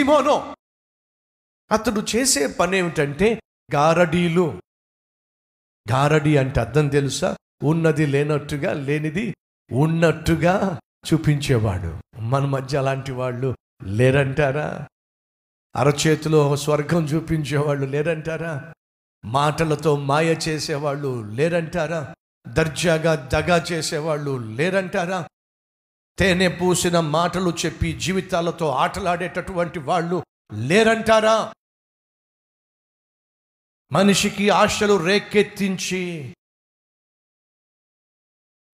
సీమోను అతడు చేసే పని ఏమిటంటే గారడీలు. గారడీ అంటే అర్థం తెలుసా? ఉన్నది లేనట్టుగా లేనిది ఉన్నట్టుగా చూపించేవాడు. మన మధ్య అలాంటి వాళ్ళు లేరంటారా? అరచేతిలో స్వర్గం చూపించేవాళ్ళు లేరంటారా? మాటలతో మాయ చేసేవాళ్ళు లేరంటారా? దర్జాగా దగా చేసేవాళ్ళు లేరంటారా? తేనె పూసిన మాటలు చెప్పి జీవితాలతో ఆటలాడేటటువంటి వాళ్ళు లేరంటారా? మనిషికి ఆశలు రేకెత్తించి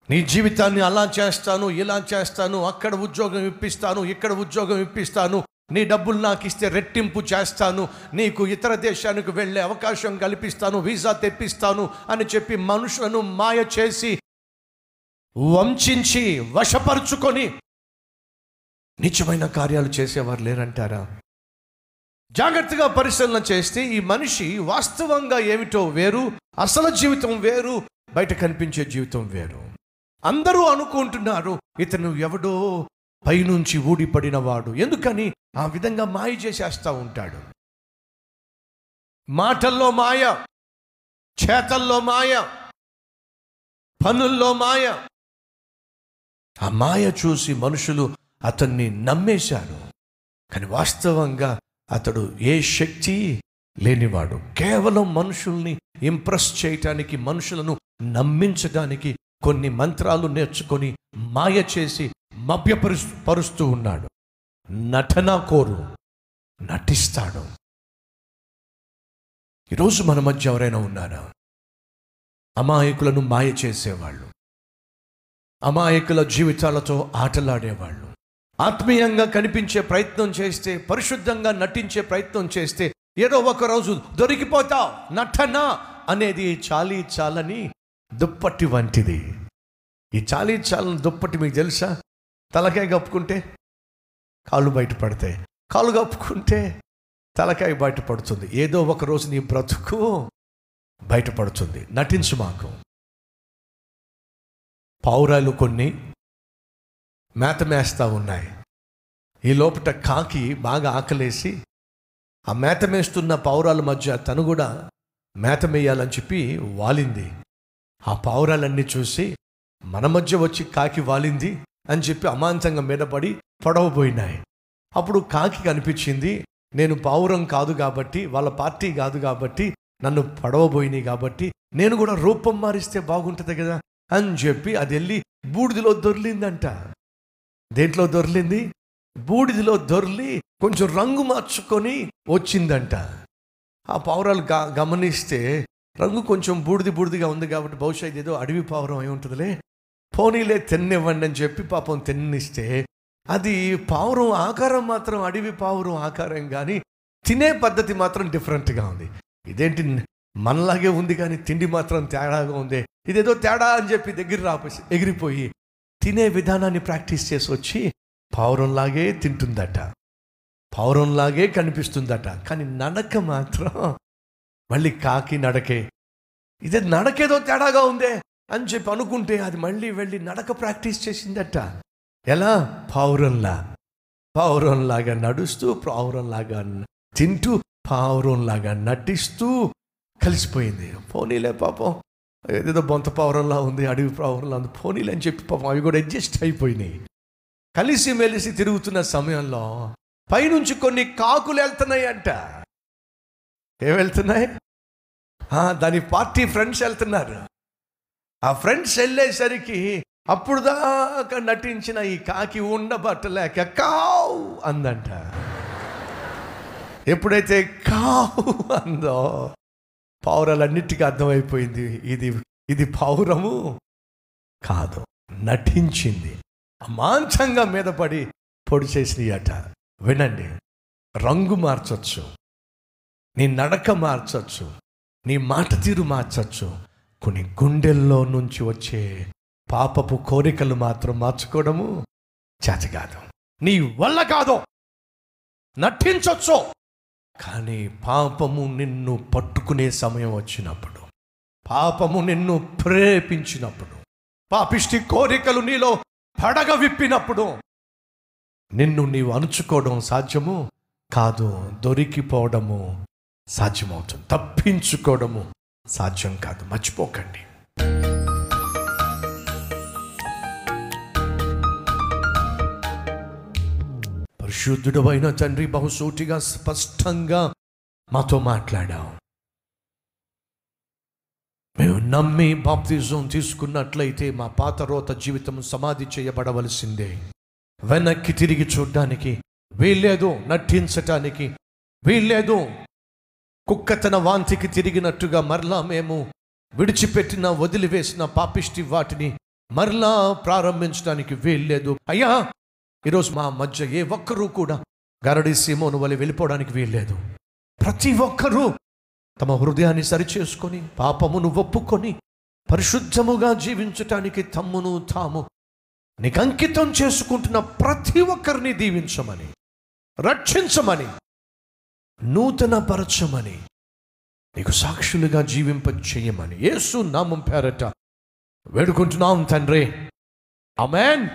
నీ జీవితాన్ని అలా చేస్తాను ఇలా చేస్తాను అక్కడ ఉద్యోగం ఇప్పిస్తాను ఇక్కడ ఉద్యోగం ఇప్పిస్తాను నీ డబ్బులు నాకు ఇస్తే రెట్టింపు చేస్తాను నీకు ఇతర దేశానికి వెళ్ళే అవకాశం కల్పిస్తాను వీసా తెప్పిస్తాను అని చెప్పి మనుషులను మాయ చేసి వంచించి వశపరుచుకొని నిజమైన కార్యాలు చేసేవారు లేరంటారా? జాగ్రత్తగా పరిశీలన చేస్తే ఈ మనిషి వాస్తవంగా ఏమిటో వేరు అసలు జీవితం వేరు బయట కనిపించే జీవితం వేరు. అందరూ అనుకుంటున్నారు ఇతను ఎవడో పైనుంచి ఊడిపడినవాడు. ఎందుకని? ఆ విధంగా మాయ చేసేస్తూ ఉంటాడు. మాటల్లో మాయ చేతల్లో మాయ పనుల్లో మాయ ఆ మాయ చూసి మనుషులు అతన్ని నమ్మేశారు. కానీ వాస్తవంగా అతడు ఏ శక్తి లేనివాడు. కేవలం మనుషుల్ని ఇంప్రెస్ చేయటానికి మనుషులను నమ్మించడానికి కొన్ని మంత్రాలు నేర్చుకొని మాయ చేసి మభ్యపరు పరుస్తూ ఉన్నాడు. నటన కోరు నటిస్తాడు. ఈరోజు మన మధ్య ఎవరైనా ఉన్నారా? అమాయకులను మాయ చేసేవాళ్ళు. అమాయకుల జీవితాలతో ఆటలాడేవాళ్ళు. ఆత్మీయంగా కనిపించే ప్రయత్నం చేస్తే పరిశుద్ధంగా నటించే ప్రయత్నం చేస్తే ఏదో ఒక రోజు దొరికిపోతావు నటన అనేది చాలీ చాలని దుప్పటి వంటిది. ఈ చాలీ చాలని దుప్పటి మీకు తెలుసా? తలకాయ కప్పుకుంటే కాళ్ళు బయట పడతాయి. కాళ్ళు కప్పుకుంటే తలకాయ బయటపడుతుంది ఏదో ఒక రోజు నీ బ్రతుకు బయటపడుతుంది నటించు మాకు. పావురాలు కొన్ని మేతమేస్తూ ఉన్నాయి. ఈ లోపట కాకి బాగా ఆకలేసి ఆ మేత మేస్తున్న పావురాల మధ్య తను కూడా మేత మేయాలని చెప్పి వాలింది. ఆ పావురాలన్నీ చూసి మన మధ్య వచ్చి కాకి వాలింది అని చెప్పి అమాంతంగా మీదపడి పొడవబోయినాయి. అప్పుడు కాకి కనిపించింది నేను పావురం కాదు కాబట్టి వాళ్ళ పార్టీ కాదు కాబట్టి నన్ను పడవబోయినాయి కాబట్టి నేను కూడా రూపం మారిస్తే బాగుంటుంది కదా అని చెప్పి అది వెళ్ళి బూడిదలో దొర్లిందంట. దేంట్లో దొర్లింది? బూడిదలో దొర్లి కొంచెం రంగు మార్చుకొని వచ్చిందంట. ఆ పావురాలు గమనిస్తే రంగు కొంచెం బూడిది బూడిదిగా ఉంది కాబట్టి బహుశా ఏదో అడవి పావురం అయి ఉంటుందిలే. పోనీలే తిన్నివ్వండి అని చెప్పి పాపం తిన్నిస్తే అది పావురం ఆకారం మాత్రం అడవి పావురం ఆకారం కానీ తినే పద్ధతి మాత్రం డిఫరెంట్గా ఉంది. ఇదేంటి మనలాగే ఉంది కానీ తిండి మాత్రం తేడాగా ఉంది ఇదేదో తేడా అని చెప్పి దగ్గర రాపేసి ఎగిరిపోయి తినే విధానాన్ని ప్రాక్టీస్ చేసి వచ్చి పావురంలాగే తింటుందట. పావురంలాగే కనిపిస్తుందట. కానీ నడక మాత్రం మళ్ళీ కాకి నడకే. ఇదే నడకేదో తేడాగా ఉందే అని చెప్పి అనుకుంటే అది మళ్ళీ వెళ్ళి నడక ప్రాక్టీస్ చేసిందట. ఎలా? పావురంలా. పావురంలాగా నడుస్తూ పావురంలాగా తింటూ పావురంలాగా నటిస్తూ కలిసిపోయింది. పోనీలే పాపం. ఏదేదో బొంత పావురంలా ఉంది అడవి పావురంలా ఉంది. పోనీలు అని చెప్పి పాపం అవి కూడా అడ్జస్ట్ అయిపోయినాయి. కలిసి మెలిసి తిరుగుతున్న సమయంలో పైనుంచి కొన్ని కాకులు వెళ్తున్నాయి అంట ఏం వెళ్తున్నాయి? దాని పార్టీ ఫ్రెండ్స్ వెళ్తున్నారు. ఆ ఫ్రెండ్స్ వెళ్ళేసరికి అప్పుడు దాకా నటించిన ఈ కాకి ఉండబట్టలేక కావు అందంట. ఎప్పుడైతే కావు అందో పావురాలన్నిటికీ అర్థమైపోయింది. ఇది ఇది పావురము కాదు నటించింది. మాంసంగా మీద పడి పొడి చేసినయట వినండి రంగు మార్చొచ్చు నీ నడక మార్చొచ్చు నీ మాట తీరు మార్చొచ్చు. కొన్ని గుండెల్లో నుంచి వచ్చే పాపపు కోరికలు మాత్రం మార్చుకోవడము చేత కాదు నీ వల్ల కాదు. నటించొచ్చు. కానీ పాపము నిన్ను పట్టుకునే సమయం వచ్చినప్పుడు పాపము నిన్ను ప్రేరేపించినప్పుడు పాపిష్టి కోరికలు నీలో పడగ విప్పినప్పుడు నిన్ను నీవు అణుచుకోవడం సాధ్యము కాదు దొరికిపోవడము సాధ్యమవుతుంది. తప్పించుకోవడము సాధ్యం కాదు. మర్చిపోకండి. పరిశుద్ధుడు అయిన తండ్రి బహుసూటిగా స్పష్టంగా మాతో మాట్లాడావు. మేము నమ్మి బాప్తిజం తీసుకున్నట్లయితే మా పాత రోత జీవితం సమాధి చేయబడవలసిందే. వెనక్కి తిరిగి చూడడానికి వీల్లేదు నటించటానికి వీల్లేదు. కుక్క తన వాంతికి తిరిగినట్టుగా మరలా మేము విడిచిపెట్టిన వదిలివేసిన పాపిష్టి వాటిని మరలా ప్రారంభించడానికి వీల్లేదు. అయ్యా ఈరోజు మా మధ్య ఏ ఒక్కరూ కూడా గరడి సీమోను వల్ల వెళ్ళిపోవడానికి వీల్లేదు. ప్రతి ఒక్కరూ తమ హృదయాన్ని సరిచేసుకొని పాపమును ఒప్పుకొని పరిశుద్ధముగా జీవించటానికి తమ్మును తాము నీకు అంకితం చేసుకుంటున్న ప్రతి ఒక్కరిని దీవించమని రక్షించమని నూతన పరచమని నీకు సాక్షులుగా జీవింప చేయమని యేసు నామం పేరట వేడుకుంటున్నాం తండ్రి. అమెన్